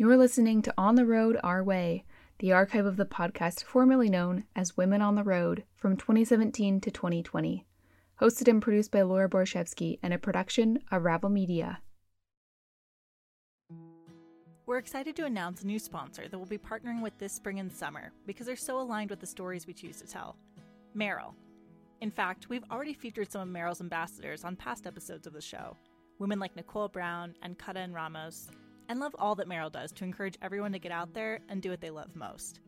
You're listening to On the Road Our Way, the archive of the podcast formerly known as Women on the Road from 2017 to 2020. Hosted and produced by Laura Borshevsky and a production of Ravel Media. We're excited to announce a new sponsor that will be partnering with this spring and summer because they're so aligned with the stories we choose to tell Merrell. In fact, we've already featured some of Merrell's ambassadors on past episodes of the show women like Nicole Brown and Kata and Ramos and love all that Merrell does to encourage everyone to get out there and do what they love most.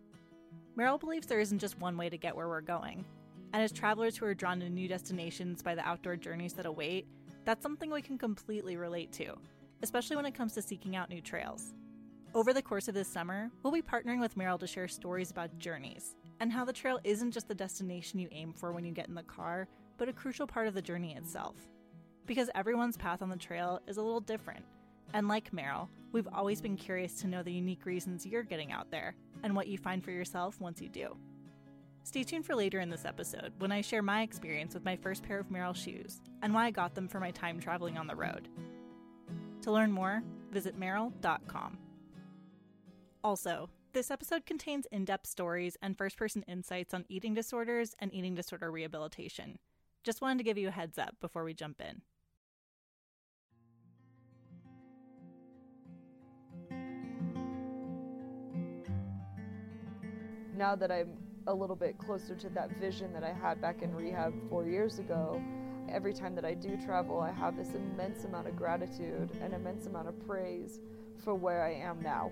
Merrell believes there isn't just one way to get where we're going, and as travelers who are drawn to new destinations by the outdoor journeys that await, that's something we can completely relate to, especially when it comes to seeking out new trails. Over the course of this summer, we'll be partnering with Merrell to share stories about journeys and how the trail isn't just the destination you aim for when you get in the car, but a crucial part of the journey itself. Because everyone's path on the trail is a little different, and like Merrell, we've always been curious to know the unique reasons you're getting out there and what you find for yourself once you do. Stay tuned for later in this episode when I share my experience with my first pair of Merrell shoes and why I got them for my time traveling on the road. To learn more, visit Merrell.com. Also, this episode contains in depth stories and first person insights on eating disorders and eating disorder rehabilitation. Just wanted to give you a heads up before we jump in. Now that I'm a little bit closer to that vision that I had back in rehab four years ago, every time that I do travel, I have this immense amount of gratitude and immense amount of praise for where I am now.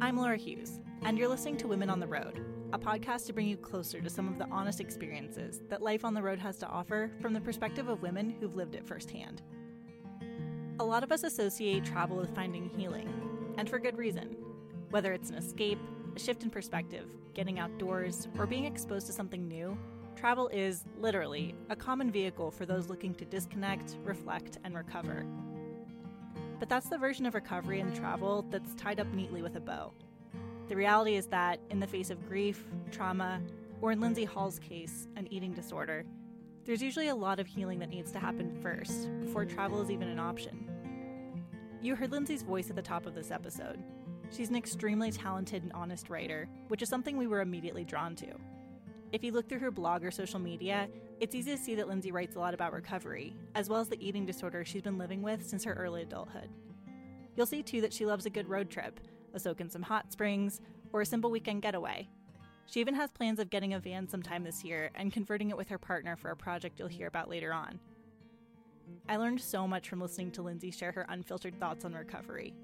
I'm Laura Hughes, and you're listening to Women on the Road, a podcast to bring you closer to some of the honest experiences that life on the road has to offer from the perspective of women who've lived it firsthand. A lot of us associate travel with finding healing, and for good reason. Whether it's an escape, a shift in perspective, getting outdoors, or being exposed to something new, travel is, literally, a common vehicle for those looking to disconnect, reflect, and recover. But that's the version of recovery and travel that's tied up neatly with a bow. The reality is that, in the face of grief, trauma, or in Lindsay Hall's case, an eating disorder, there's usually a lot of healing that needs to happen first before travel is even an option. You heard Lindsay's voice at the top of this episode. She's an extremely talented and honest writer, which is something we were immediately drawn to. If you look through her blog or social media, it's easy to see that Lindsay writes a lot about recovery, as well as the eating disorder she's been living with since her early adulthood. You'll see too that she loves a good road trip, a soak in some hot springs, or a simple weekend getaway. She even has plans of getting a van sometime this year and converting it with her partner for a project you'll hear about later on. I learned so much from listening to Lindsay share her unfiltered thoughts on recovery.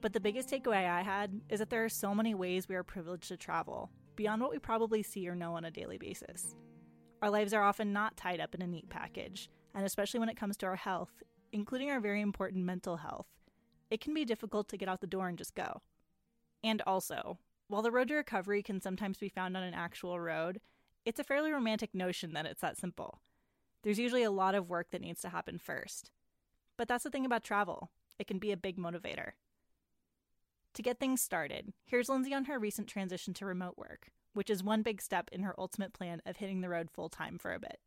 But the biggest takeaway I had is that there are so many ways we are privileged to travel, beyond what we probably see or know on a daily basis. Our lives are often not tied up in a neat package, and especially when it comes to our health, including our very important mental health, it can be difficult to get out the door and just go. And also, while the road to recovery can sometimes be found on an actual road, it's a fairly romantic notion that it's that simple. There's usually a lot of work that needs to happen first. But that's the thing about travel, it can be a big motivator. To get things started, here's Lindsay on her recent transition to remote work, which is one big step in her ultimate plan of hitting the road full time for a bit.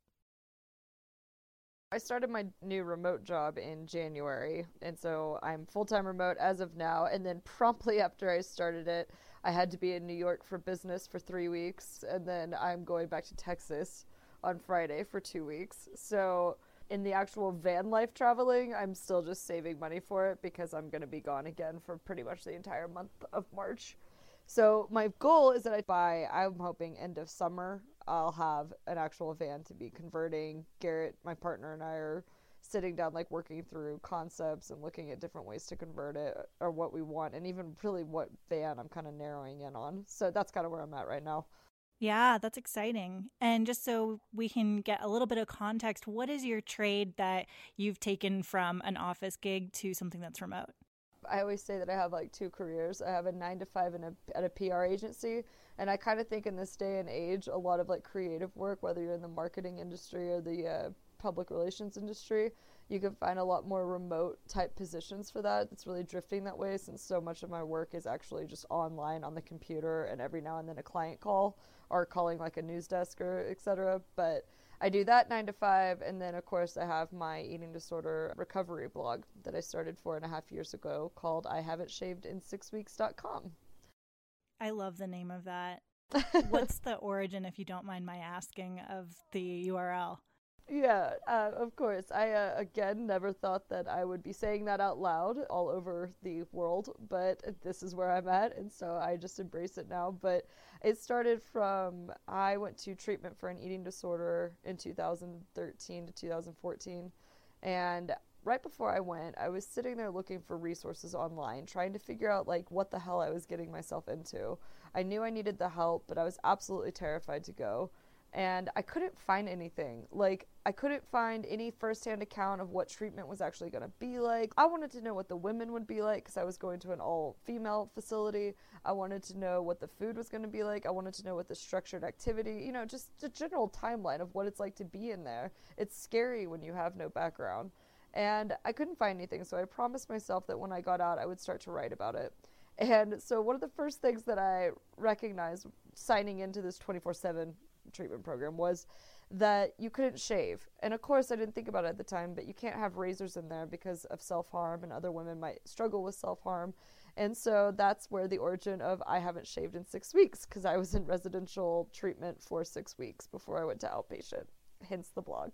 I started my new remote job in January, and so I'm full time remote as of now. And then promptly after I started it, I had to be in New York for business for three weeks, and then I'm going back to Texas on Friday for two weeks. So in the actual van life traveling, I'm still just saving money for it because I'm going to be gone again for pretty much the entire month of March. So my goal is that I buy, I'm hoping end of summer, I'll have an actual van to be converting. Garrett, my partner, and I are sitting down, like working through concepts and looking at different ways to convert it or what we want, and even really what van I'm kind of narrowing in on. So that's kind of where I'm at right now. Yeah, that's exciting. And just so we can get a little bit of context, what is your trade that you've taken from an office gig to something that's remote? I always say that I have like two careers. I have a nine to five in a, at a PR agency, and I kind of think in this day and age, a lot of like creative work, whether you're in the marketing industry or the uh, public relations industry, you can find a lot more remote type positions for that. It's really drifting that way since so much of my work is actually just online on the computer and every now and then a client call or calling like a news desk or etc. But I do that nine to five, and then of course I have my eating disorder recovery blog that I started four and a half years ago called I haven't shaved in six weeks.com. I love the name of that. What's the origin, if you don't mind my asking, of the URL? Yeah, uh, of course. I, uh, again, never thought that I would be saying that out loud all over the world, but this is where I'm at, and so I just embrace it now. But it started from I went to treatment for an eating disorder in 2013 to 2014, and right before I went, I was sitting there looking for resources online, trying to figure out like what the hell I was getting myself into. I knew I needed the help, but I was absolutely terrified to go and I couldn't find anything. Like, I couldn't find any firsthand account of what treatment was actually going to be like. I wanted to know what the women would be like because I was going to an all female facility. I wanted to know what the food was going to be like. I wanted to know what the structured activity, you know, just a general timeline of what it's like to be in there. It's scary when you have no background. And I couldn't find anything, so I promised myself that when I got out, I would start to write about it. And so, one of the first things that I recognized signing into this 24 7 treatment program was that you couldn't shave. And of course, I didn't think about it at the time, but you can't have razors in there because of self harm, and other women might struggle with self harm. And so that's where the origin of I haven't shaved in six weeks because I was in residential treatment for six weeks before I went to outpatient, hence the blog.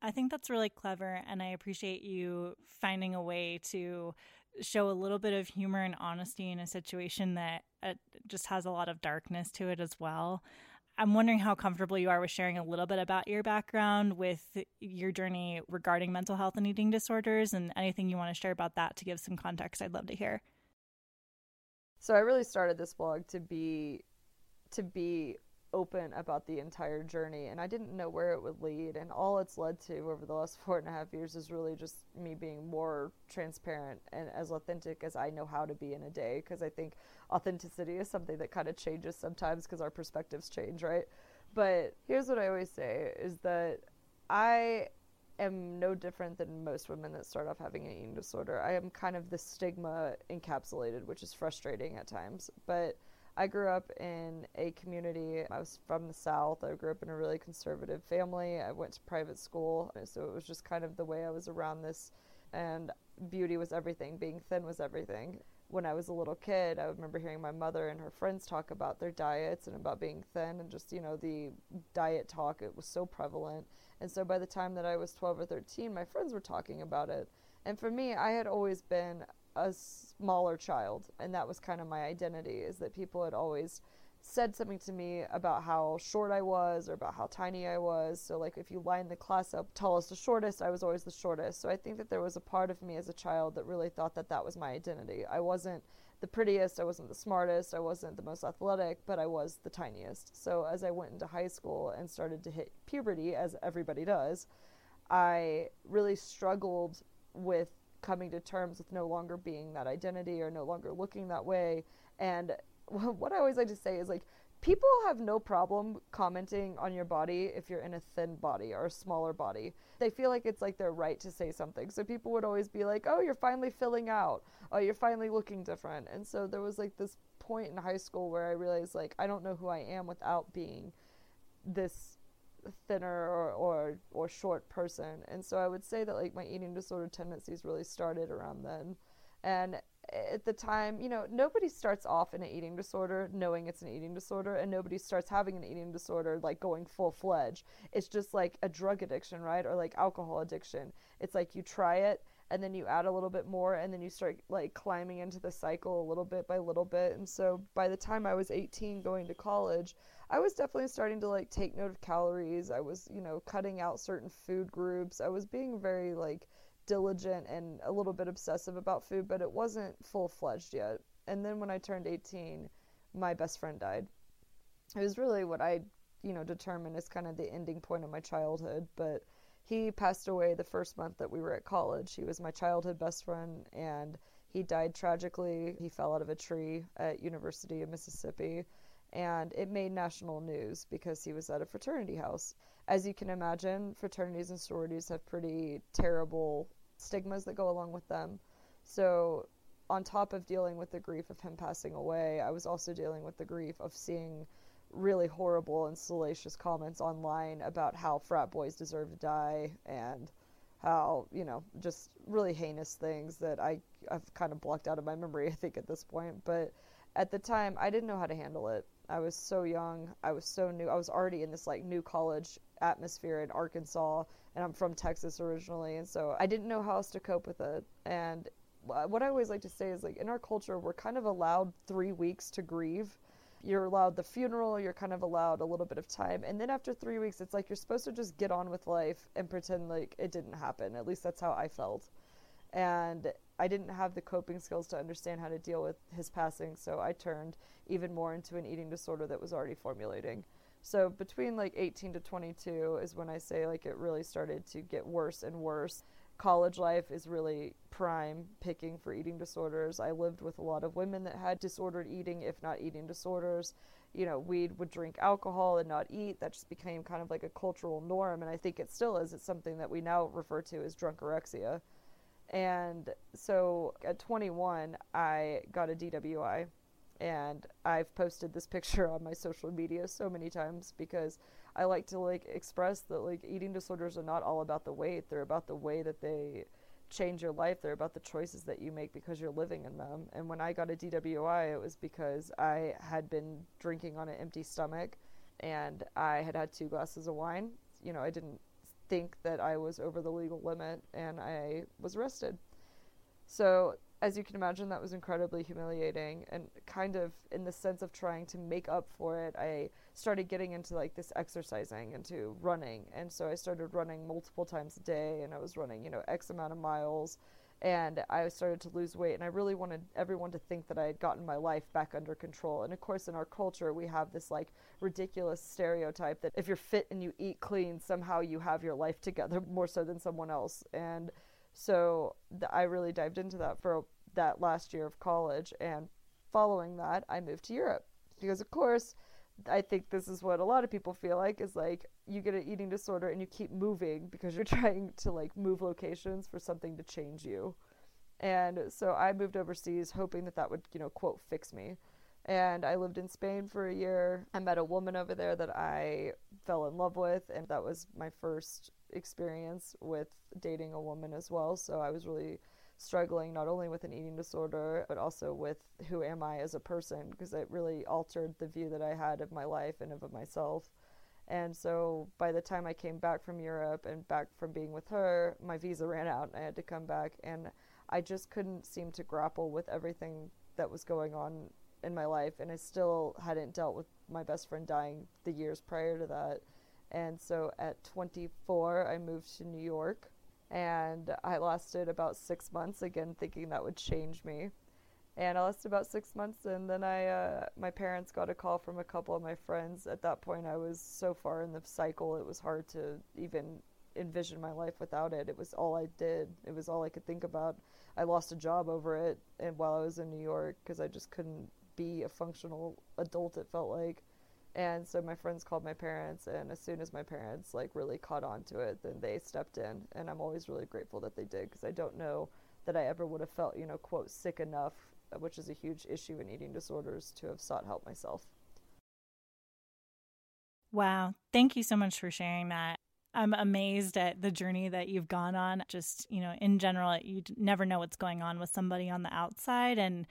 I think that's really clever, and I appreciate you finding a way to show a little bit of humor and honesty in a situation that uh, just has a lot of darkness to it as well. I'm wondering how comfortable you are with sharing a little bit about your background with your journey regarding mental health and eating disorders and anything you want to share about that to give some context. I'd love to hear. So I really started this blog to be to be open about the entire journey and I didn't know where it would lead and all it's led to over the last four and a half years is really just me being more transparent and as authentic as I know how to be in a day because I think authenticity is something that kind of changes sometimes because our perspectives change right? But here's what I always say is that I am no different than most women that start off having an eating disorder. I am kind of the stigma encapsulated which is frustrating at times but I grew up in a community. I was from the South. I grew up in a really conservative family. I went to private school. So it was just kind of the way I was around this. And beauty was everything, being thin was everything. When I was a little kid, I remember hearing my mother and her friends talk about their diets and about being thin and just, you know, the diet talk. It was so prevalent. And so by the time that I was 12 or 13, my friends were talking about it. And for me, I had always been a smaller child and that was kind of my identity is that people had always said something to me about how short I was or about how tiny I was. So like if you line the class up tallest to shortest, I was always the shortest. So I think that there was a part of me as a child that really thought that that was my identity. I wasn't the prettiest, I wasn't the smartest, I wasn't the most athletic, but I was the tiniest. So as I went into high school and started to hit puberty as everybody does, I really struggled with coming to terms with no longer being that identity or no longer looking that way. And what I always like to say is like, people have no problem commenting on your body if you're in a thin body or a smaller body. They feel like it's like their right to say something. So people would always be like, "Oh, you're finally filling out. Oh, you're finally looking different." And so there was like this point in high school where I realized like I don't know who I am without being this thinner or, or or short person. And so i would say that like my eating disorder tendencies really started around then. And at the time you know nobody starts off in an eating disorder knowing it's an eating disorder and nobody starts having an eating disorder like going full fledged it's just like a drug addiction right? Or like alcohol addiction. It's like you try it and then you add a little bit more and then you start like climbing into the cycle a little bit by little bit. And so by the time i was 18 going to college i was definitely starting to like take note of calories. I was you know cutting out certain food groups. I was being very like diligent and a little bit obsessive about food but it wasn't full-fledged yet. And then when i turned 18 my best friend died. It was really what i you know determined as kind of the ending point of my childhood but he passed away the first month that we were at college. He was my childhood best friend, and he died tragically. He fell out of a tree at University of Mississippi, and it made national news because he was at a fraternity house. As you can imagine, fraternities and sororities have pretty terrible stigmas that go along with them. So, on top of dealing with the grief of him passing away, I was also dealing with the grief of seeing really horrible and salacious comments online about how frat boys deserve to die and how you know just really heinous things that I I've kind of blocked out of my memory I think at this point but at the time I didn't know how to handle it I was so young I was so new I was already in this like new college atmosphere in Arkansas and I'm from Texas originally and so I didn't know how else to cope with it and what I always like to say is like in our culture we're kind of allowed 3 weeks to grieve you're allowed the funeral, you're kind of allowed a little bit of time. And then after three weeks, it's like you're supposed to just get on with life and pretend like it didn't happen. At least that's how I felt. And I didn't have the coping skills to understand how to deal with his passing, so I turned even more into an eating disorder that was already formulating. So between like 18 to 22 is when I say like it really started to get worse and worse college life is really prime picking for eating disorders. I lived with a lot of women that had disordered eating, if not eating disorders. You know, we would drink alcohol and not eat. That just became kind of like a cultural norm. And I think it still is. It's something that we now refer to as drunkorexia. And so at 21, I got a DWI. And I've posted this picture on my social media so many times because I like to like express that like eating disorders are not all about the weight. They're about the way that they change your life. They're about the choices that you make because you're living in them. And when I got a DWI, it was because I had been drinking on an empty stomach and I had had two glasses of wine. You know, I didn't think that I was over the legal limit and I was arrested. So as you can imagine, that was incredibly humiliating. And kind of in the sense of trying to make up for it, I started getting into like this exercising, into running. And so I started running multiple times a day, and I was running, you know, X amount of miles. And I started to lose weight, and I really wanted everyone to think that I had gotten my life back under control. And of course, in our culture, we have this like ridiculous stereotype that if you're fit and you eat clean, somehow you have your life together more so than someone else. And so th- I really dived into that for that last year of college. And following that, I moved to Europe because, of course, I think this is what a lot of people feel like is like you get an eating disorder and you keep moving because you're trying to like move locations for something to change you. And so I moved overseas hoping that that would, you know, quote, fix me. And I lived in Spain for a year. I met a woman over there that I fell in love with, and that was my first experience with dating a woman as well. So I was really struggling not only with an eating disorder, but also with who am I as a person, because it really altered the view that I had of my life and of myself. And so by the time I came back from Europe and back from being with her, my visa ran out and I had to come back. And I just couldn't seem to grapple with everything that was going on in my life. And I still hadn't dealt with my best friend dying the years prior to that. And so at 24, I moved to New York and I lasted about six months again, thinking that would change me. And I lasted about six months, and then I, uh, my parents got a call from a couple of my friends. At that point, I was so far in the cycle, it was hard to even envision my life without it. It was all I did. It was all I could think about. I lost a job over it, and while I was in New York, because I just couldn't be a functional adult. It felt like, and so my friends called my parents, and as soon as my parents like really caught on to it, then they stepped in, and I'm always really grateful that they did because I don't know that I ever would have felt, you know, quote sick enough, which is a huge issue in eating disorders, to have sought help myself. Wow, thank you so much for sharing that. I'm amazed at the journey that you've gone on. Just, you know, in general, you never know what's going on with somebody on the outside. And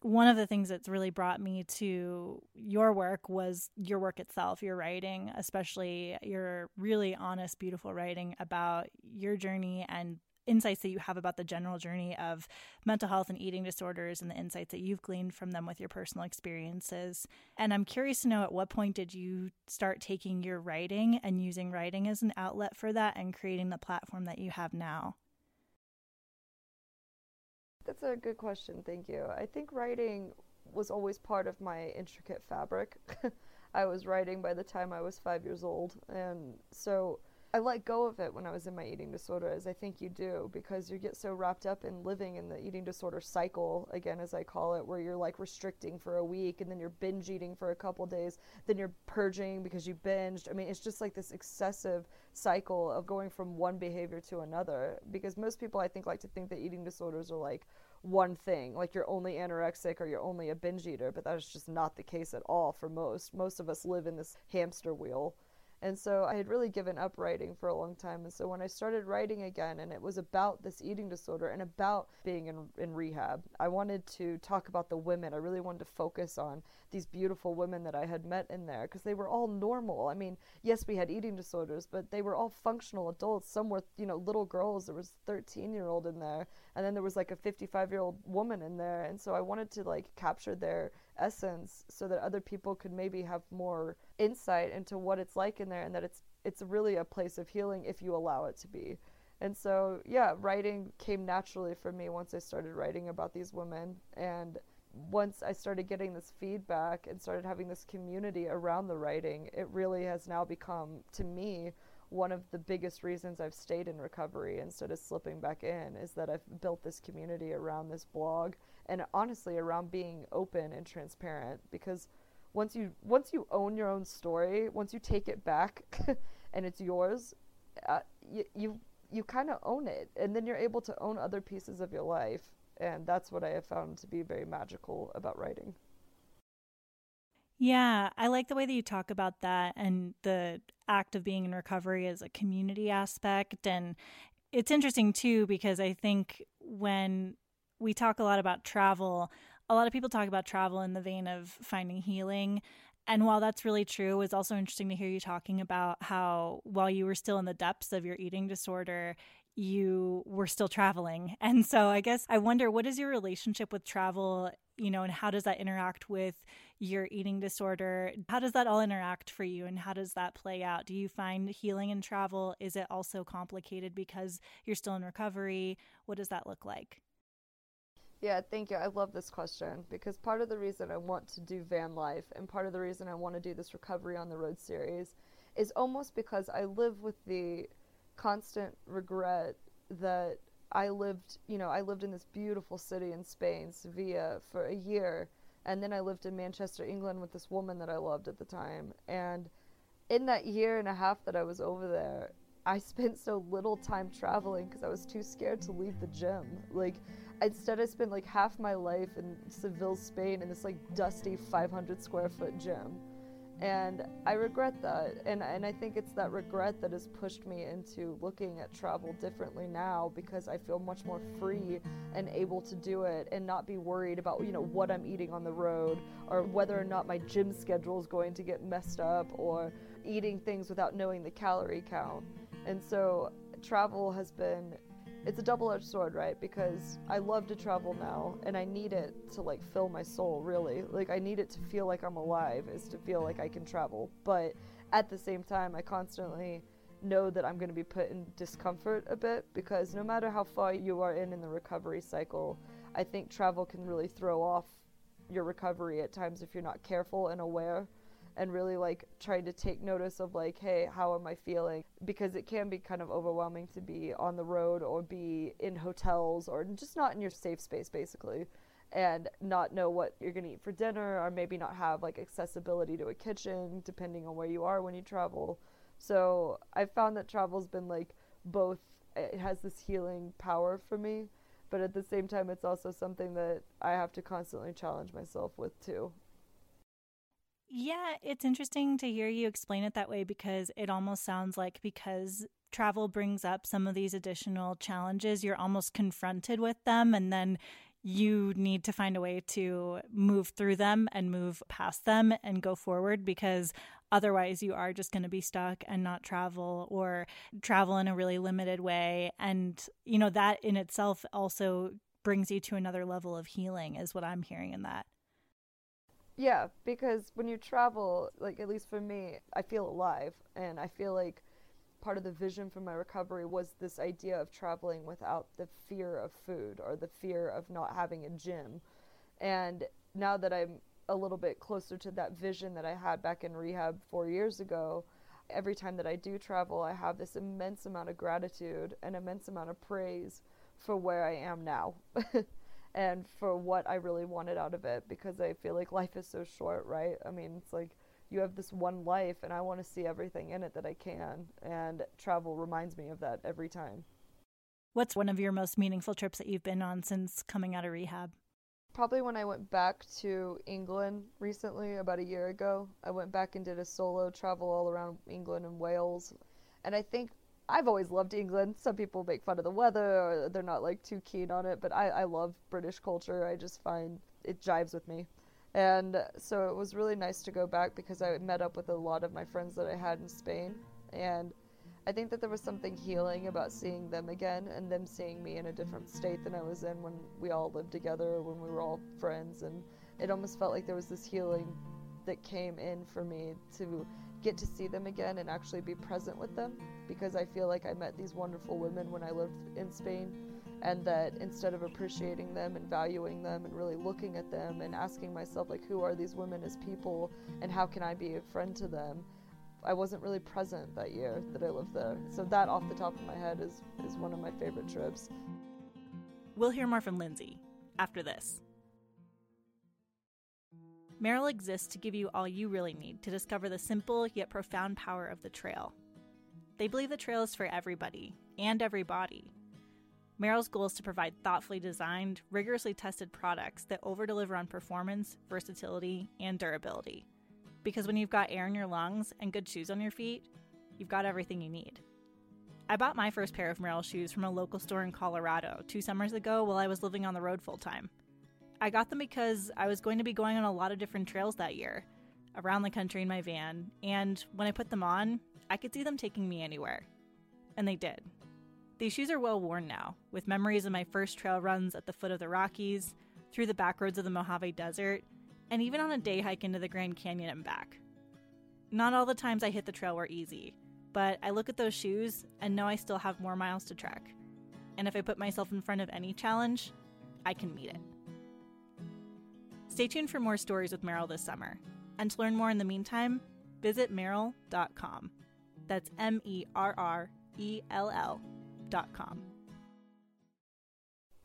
one of the things that's really brought me to your work was your work itself, your writing, especially your really honest, beautiful writing about your journey and insights that you have about the general journey of mental health and eating disorders and the insights that you've gleaned from them with your personal experiences. And I'm curious to know at what point did you start taking your writing and using writing as an outlet for that and creating the platform that you have now? That's a good question. Thank you. I think writing was always part of my intricate fabric. I was writing by the time I was five years old. And so I let go of it when I was in my eating disorder, as I think you do, because you get so wrapped up in living in the eating disorder cycle, again, as I call it, where you're like restricting for a week and then you're binge eating for a couple days, then you're purging because you binged. I mean, it's just like this excessive cycle of going from one behavior to another. Because most people, I think, like to think that eating disorders are like one thing, like you're only anorexic or you're only a binge eater, but that is just not the case at all for most. Most of us live in this hamster wheel and so I had really given up writing for a long time. And so when I started writing again, and it was about this eating disorder and about being in, in rehab, I wanted to talk about the women. I really wanted to focus on these beautiful women that I had met in there because they were all normal. I mean, yes, we had eating disorders, but they were all functional adults. Some were, you know, little girls. There was a 13 year old in there, and then there was like a 55 year old woman in there. And so I wanted to like capture their essence so that other people could maybe have more insight into what it's like in there and that it's it's really a place of healing if you allow it to be. And so, yeah, writing came naturally for me once I started writing about these women and once I started getting this feedback and started having this community around the writing, it really has now become to me one of the biggest reasons I've stayed in recovery instead of slipping back in is that I've built this community around this blog and honestly around being open and transparent because once you once you own your own story, once you take it back and it's yours, uh, you you, you kind of own it and then you're able to own other pieces of your life and that's what I have found to be very magical about writing. Yeah, I like the way that you talk about that and the act of being in recovery as a community aspect and it's interesting too because I think when we talk a lot about travel. A lot of people talk about travel in the vein of finding healing. And while that's really true, it's also interesting to hear you talking about how while you were still in the depths of your eating disorder, you were still traveling. And so I guess I wonder what is your relationship with travel, you know, and how does that interact with your eating disorder? How does that all interact for you and how does that play out? Do you find healing in travel? Is it also complicated because you're still in recovery? What does that look like? Yeah, thank you. I love this question because part of the reason I want to do van life and part of the reason I want to do this recovery on the road series is almost because I live with the constant regret that I lived, you know, I lived in this beautiful city in Spain, Sevilla, for a year. And then I lived in Manchester, England with this woman that I loved at the time. And in that year and a half that I was over there, I spent so little time traveling because I was too scared to leave the gym. Like, Instead, I spent like half my life in Seville, Spain, in this like dusty 500 square foot gym. And I regret that. And, and I think it's that regret that has pushed me into looking at travel differently now because I feel much more free and able to do it and not be worried about, you know, what I'm eating on the road or whether or not my gym schedule is going to get messed up or eating things without knowing the calorie count. And so travel has been it's a double-edged sword right? Because i love to travel now and i need it to like fill my soul really. Like i need it to feel like i'm alive is to feel like i can travel. But at the same time i constantly know that i'm going to be put in discomfort a bit because no matter how far you are in in the recovery cycle i think travel can really throw off your recovery at times if you're not careful and aware and really like trying to take notice of like hey how am i feeling? Because it can be kind of overwhelming to be on the road or be in hotels or just not in your safe space basically and not know what you're going to eat for dinner or maybe not have like accessibility to a kitchen depending on where you are when you travel. So i found that travel's been like both it has this healing power for me but at the same time it's also something that i have to constantly challenge myself with too yeah, it's interesting to hear you explain it that way because it almost sounds like because travel brings up some of these additional challenges, you're almost confronted with them and then you need to find a way to move through them and move past them and go forward because otherwise you are just going to be stuck and not travel or travel in a really limited way and you know that in itself also brings you to another level of healing is what I'm hearing in that. Yeah, because when you travel, like at least for me, I feel alive and I feel like part of the vision for my recovery was this idea of traveling without the fear of food or the fear of not having a gym. And now that I'm a little bit closer to that vision that I had back in rehab 4 years ago, every time that I do travel, I have this immense amount of gratitude and immense amount of praise for where I am now. and for what I really wanted out of it because I feel like life is so short, right? I mean, it's like you have this one life and I want to see everything in it that I can. And travel reminds me of that every time. What's one of your most meaningful trips that you've been on since coming out of rehab? Probably when I went back to England recently, about a year ago. I went back and did a solo travel all around England and Wales. And I think I've always loved England. Some people make fun of the weather or they're not like too keen on it, but I, I love British culture. I just find it jives with me. And so it was really nice to go back because I met up with a lot of my friends that I had in Spain. And I think that there was something healing about seeing them again and them seeing me in a different state than I was in when we all lived together, when we were all friends. And it almost felt like there was this healing that came in for me to get to see them again and actually be present with them because I feel like I met these wonderful women when I lived in Spain and that instead of appreciating them and valuing them and really looking at them and asking myself like who are these women as people and how can I be a friend to them I wasn't really present that year that I lived there. So that off the top of my head is is one of my favorite trips. We'll hear more from Lindsay after this Merrell exists to give you all you really need to discover the simple yet profound power of the trail. They believe the trail is for everybody and everybody. Merrell's goal is to provide thoughtfully designed, rigorously tested products that overdeliver on performance, versatility, and durability. Because when you've got air in your lungs and good shoes on your feet, you've got everything you need. I bought my first pair of Merrell shoes from a local store in Colorado two summers ago while I was living on the road full time. I got them because I was going to be going on a lot of different trails that year, around the country in my van, and when I put them on, I could see them taking me anywhere. And they did. These shoes are well worn now, with memories of my first trail runs at the foot of the Rockies, through the back roads of the Mojave Desert, and even on a day hike into the Grand Canyon and back. Not all the times I hit the trail were easy, but I look at those shoes and know I still have more miles to trek. And if I put myself in front of any challenge, I can meet it. Stay tuned for more stories with Merrell this summer. And to learn more in the meantime, visit Merrell.com. That's M E R R E L L.com.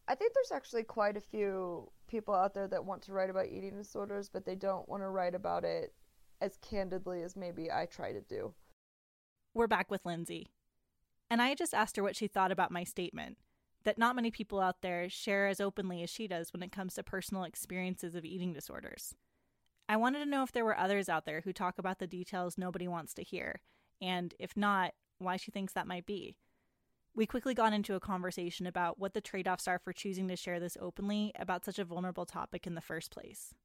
I think there's actually quite a few people out there that want to write about eating disorders, but they don't want to write about it as candidly as maybe I try to do. We're back with Lindsay. And I just asked her what she thought about my statement that not many people out there share as openly as she does when it comes to personal experiences of eating disorders. I wanted to know if there were others out there who talk about the details nobody wants to hear, and if not, why she thinks that might be. We quickly got into a conversation about what the trade offs are for choosing to share this openly about such a vulnerable topic in the first place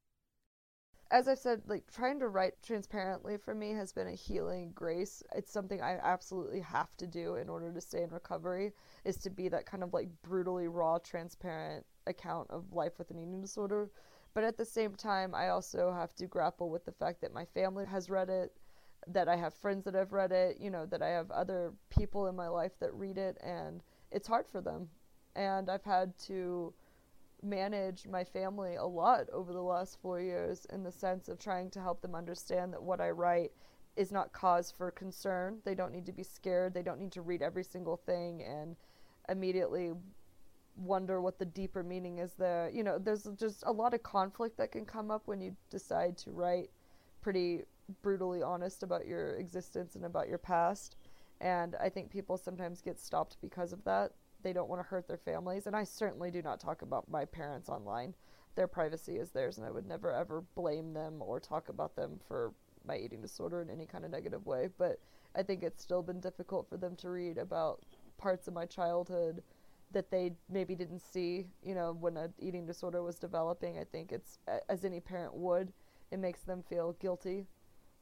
as I've said, like trying to write transparently for me has been a healing grace. It's something I absolutely have to do in order to stay in recovery is to be that kind of like brutally raw, transparent account of life with an eating disorder. But at the same time, I also have to grapple with the fact that my family has read it, that I have friends that have read it, you know, that I have other people in my life that read it, and it's hard for them. And I've had to manage my family a lot over the last four years in the sense of trying to help them understand that what I write is not cause for concern. They don't need to be scared. They don't need to read every single thing and immediately wonder what the deeper meaning is there. You know, there's just a lot of conflict that can come up when you decide to write pretty brutally honest about your existence and about your past. And I think people sometimes get stopped because of that they don't want to hurt their families. And I certainly do not talk about my parents online. Their privacy is theirs, and I would never ever blame them or talk about them for my eating disorder in any kind of negative way. But I think it's still been difficult for them to read about parts of my childhood that they maybe didn't see, you know, when an eating disorder was developing. I think it's, as any parent would, it makes them feel guilty,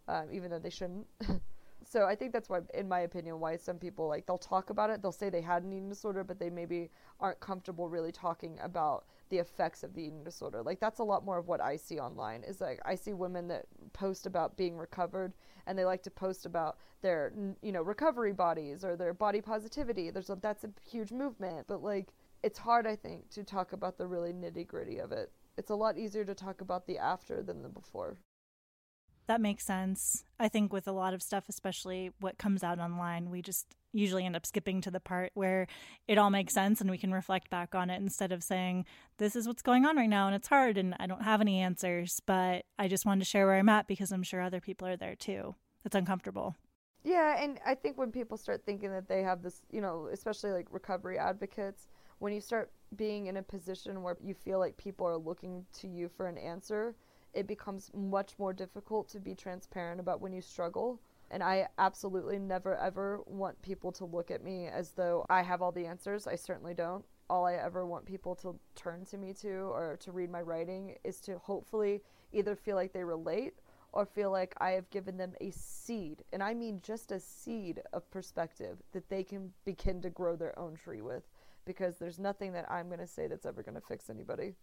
um, even though they shouldn't. so I think that's why, in my opinion, why some people like they'll talk about it. They'll say they had an eating disorder, but they maybe aren't comfortable really talking about the effects of the eating disorder. Like that's a lot more of what I see online. Is like I see women that post about being recovered, and they like to post about their you know recovery bodies or their body positivity. There's a, that's a huge movement, but like it's hard I think to talk about the really nitty gritty of it. It's a lot easier to talk about the after than the before. That makes sense. I think with a lot of stuff, especially what comes out online, we just usually end up skipping to the part where it all makes sense and we can reflect back on it instead of saying, This is what's going on right now and it's hard and I don't have any answers, but I just wanted to share where I'm at because I'm sure other people are there too. It's uncomfortable. Yeah, and I think when people start thinking that they have this, you know, especially like recovery advocates, when you start being in a position where you feel like people are looking to you for an answer, it becomes much more difficult to be transparent about when you struggle. And I absolutely never ever want people to look at me as though I have all the answers. I certainly don't. All I ever want people to turn to me to or to read my writing is to hopefully either feel like they relate or feel like I have given them a seed, and I mean just a seed of perspective that they can begin to grow their own tree with because there's nothing that I'm going to say that's ever going to fix anybody.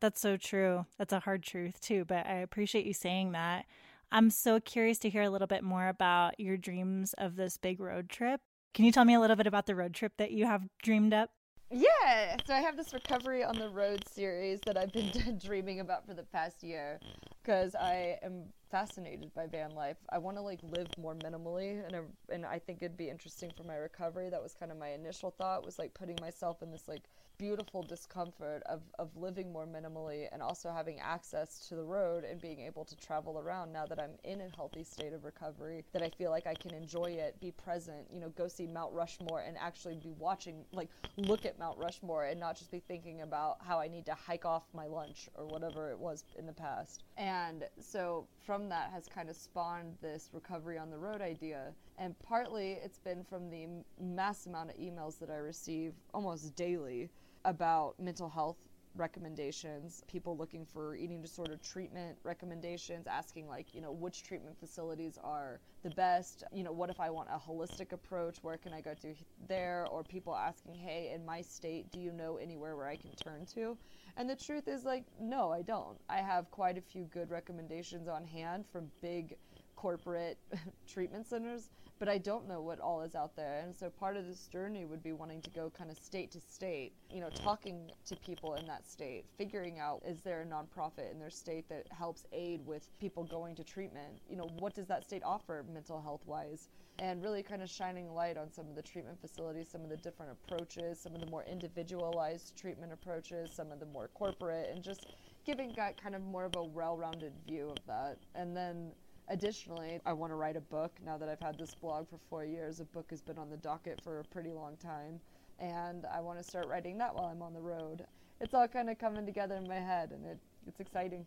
That's so true. That's a hard truth, too, but I appreciate you saying that. I'm so curious to hear a little bit more about your dreams of this big road trip. Can you tell me a little bit about the road trip that you have dreamed up? Yeah, so I have this recovery on the road series that I've been dreaming about for the past year because I am fascinated by van life. I want to like live more minimally, and I, and I think it'd be interesting for my recovery. That was kind of my initial thought was like putting myself in this like beautiful discomfort of, of living more minimally and also having access to the road and being able to travel around now that I'm in a healthy state of recovery, that I feel like I can enjoy it, be present, you know, go see Mount Rushmore and actually be watching, like, look at Mount Rushmore and not just be thinking about how I need to hike off my lunch or whatever it was in the past. And so from that has kind of spawned this recovery on the road idea. And partly it's been from the mass amount of emails that I receive almost daily about mental health recommendations, people looking for eating disorder treatment recommendations, asking like, you know, which treatment facilities are the best, you know, what if I want a holistic approach, where can I go to there, or people asking, "Hey, in my state, do you know anywhere where I can turn to?" And the truth is like, no, I don't. I have quite a few good recommendations on hand from big corporate treatment centers but I don't know what all is out there. And so part of this journey would be wanting to go kind of state to state, you know, talking to people in that state, figuring out is there a nonprofit in their state that helps aid with people going to treatment? You know, what does that state offer mental health wise? And really kind of shining light on some of the treatment facilities, some of the different approaches, some of the more individualized treatment approaches, some of the more corporate, and just giving that kind of more of a well rounded view of that. And then Additionally, I want to write a book now that I've had this blog for four years. A book has been on the docket for a pretty long time, and I want to start writing that while I'm on the road. It's all kind of coming together in my head, and it, it's exciting.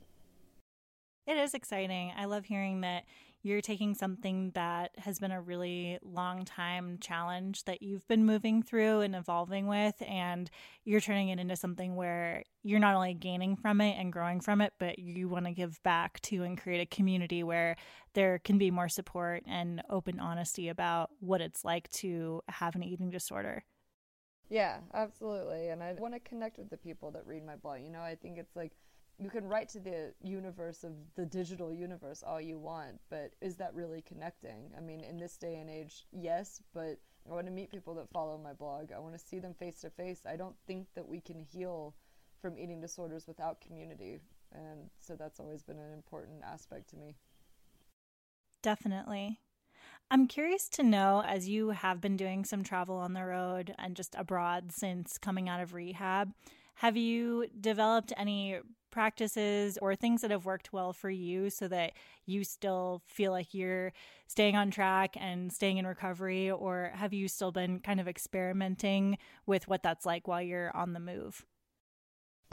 It is exciting. I love hearing that you're taking something that has been a really long time challenge that you've been moving through and evolving with, and you're turning it into something where you're not only gaining from it and growing from it, but you want to give back to and create a community where there can be more support and open honesty about what it's like to have an eating disorder. Yeah, absolutely. And I want to connect with the people that read my blog. You know, I think it's like you can write to the universe of the digital universe all you want, but is that really connecting? I mean, in this day and age, yes, but I want to meet people that follow my blog. I want to see them face to face. I don't think that we can heal from eating disorders without community. And so that's always been an important aspect to me. Definitely. I'm curious to know, as you have been doing some travel on the road and just abroad since coming out of rehab, have you developed any practices or things that have worked well for you so that you still feel like you're staying on track and staying in recovery? Or have you still been kind of experimenting with what that's like while you're on the move?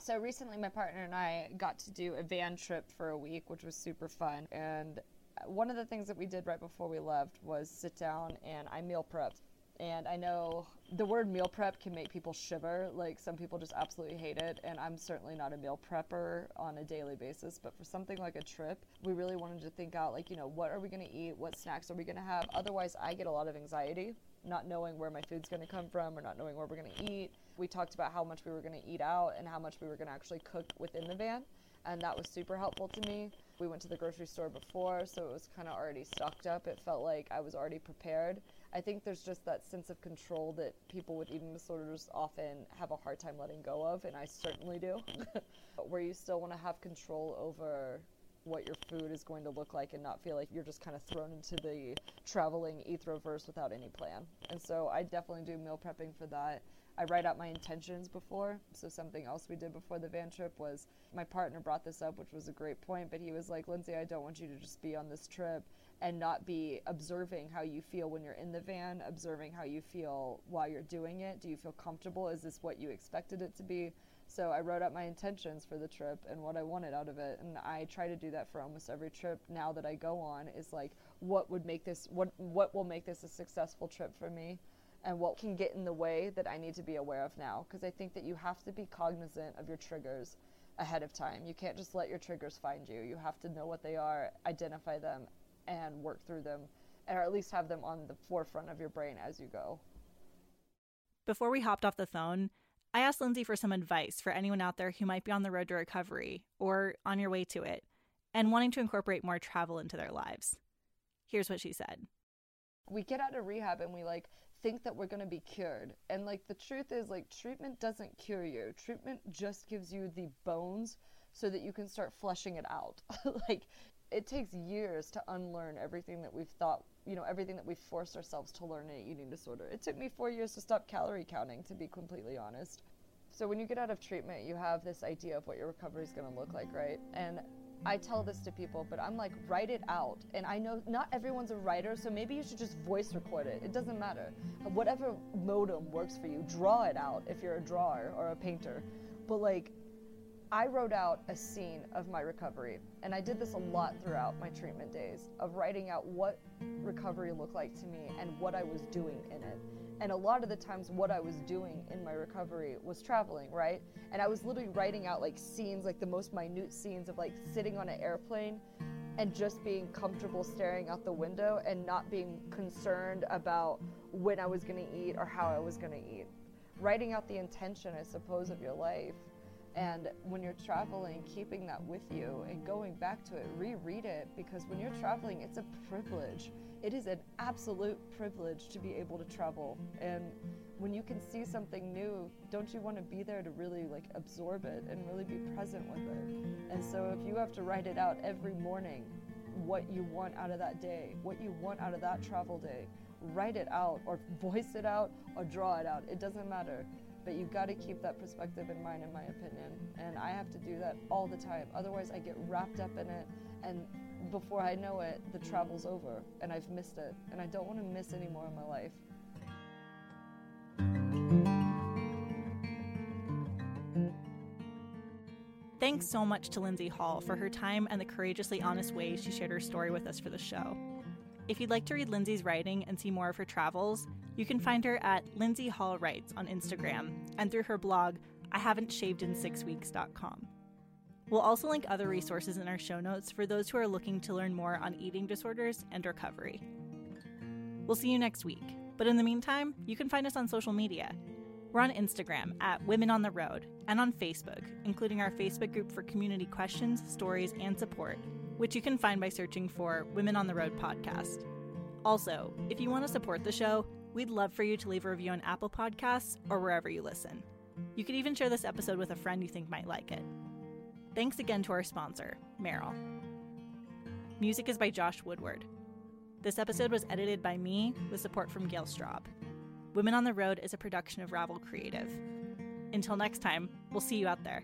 So recently, my partner and I got to do a van trip for a week, which was super fun. And one of the things that we did right before we left was sit down and I meal prepped and I know the word meal prep can make people shiver. Like some people just absolutely hate it. And I'm certainly not a meal prepper on a daily basis. But for something like a trip, we really wanted to think out, like, you know, what are we going to eat? What snacks are we going to have? Otherwise, I get a lot of anxiety not knowing where my food's going to come from or not knowing where we're going to eat. We talked about how much we were going to eat out and how much we were going to actually cook within the van. And that was super helpful to me. We went to the grocery store before, so it was kind of already stocked up. It felt like I was already prepared. I think there's just that sense of control that people with eating disorders often have a hard time letting go of, and I certainly do. where you still want to have control over what your food is going to look like and not feel like you're just kind of thrown into the traveling ethroverse without any plan. And so I definitely do meal prepping for that. I write out my intentions before. So something else we did before the van trip was my partner brought this up, which was a great point, but he was like, Lindsay, I don't want you to just be on this trip and not be observing how you feel when you're in the van, observing how you feel while you're doing it. Do you feel comfortable? Is this what you expected it to be? So I wrote out my intentions for the trip and what I wanted out of it, and I try to do that for almost every trip now that I go on. Is like, what would make this what what will make this a successful trip for me, and what can get in the way that I need to be aware of now? Because I think that you have to be cognizant of your triggers ahead of time. You can't just let your triggers find you. You have to know what they are, identify them, and work through them, or at least have them on the forefront of your brain as you go. Before we hopped off the phone, I asked Lindsay for some advice for anyone out there who might be on the road to recovery or on your way to it and wanting to incorporate more travel into their lives. Here's what she said. We get out of rehab and we like think that we're going to be cured. And like the truth is like treatment doesn't cure you. Treatment just gives you the bones so that you can start flushing it out. like it takes years to unlearn everything that we've thought, you know, everything that we've forced ourselves to learn in an eating disorder. It took me four years to stop calorie counting, to be completely honest. So when you get out of treatment, you have this idea of what your recovery is going to look like, right? And I tell this to people, but I'm like, write it out. And I know not everyone's a writer, so maybe you should just voice record it. It doesn't matter. Whatever modem works for you, draw it out if you're a drawer or a painter. But like, I wrote out a scene of my recovery, and I did this a lot throughout my treatment days of writing out what recovery looked like to me and what I was doing in it. And a lot of the times, what I was doing in my recovery was traveling, right? And I was literally writing out like scenes, like the most minute scenes of like sitting on an airplane and just being comfortable staring out the window and not being concerned about when I was gonna eat or how I was gonna eat. Writing out the intention, I suppose, of your life and when you're traveling, keeping that with you and going back to it, reread it because when you're traveling, it's a privilege. It is an absolute privilege to be able to travel. And when you can see something new, don't you want to be there to really like absorb it and really be present with it? And so if you have to write it out every morning, what you want out of that day, what you want out of that travel day, write it out or voice it out or draw it out. It doesn't matter but you've got to keep that perspective in mind, in my opinion. And I have to do that all the time. Otherwise, I get wrapped up in it, and before I know it, the travel's over, and I've missed it. And I don't want to miss any more in my life. Thanks so much to Lindsay Hall for her time and the courageously honest way she shared her story with us for the show. If you'd like to read Lindsay's writing and see more of her travels, you can find her at Lindsay Hall Writes on Instagram and through her blog, I haven't shaved in six weeks.com. We'll also link other resources in our show notes for those who are looking to learn more on eating disorders and recovery. We'll see you next week, but in the meantime, you can find us on social media. We're on Instagram at Women on the Road and on Facebook, including our Facebook group for community questions, stories, and support which you can find by searching for Women on the Road podcast. Also, if you want to support the show, we'd love for you to leave a review on Apple Podcasts or wherever you listen. You could even share this episode with a friend you think might like it. Thanks again to our sponsor, Merrell. Music is by Josh Woodward. This episode was edited by me with support from Gail Straub. Women on the Road is a production of Ravel Creative. Until next time, we'll see you out there.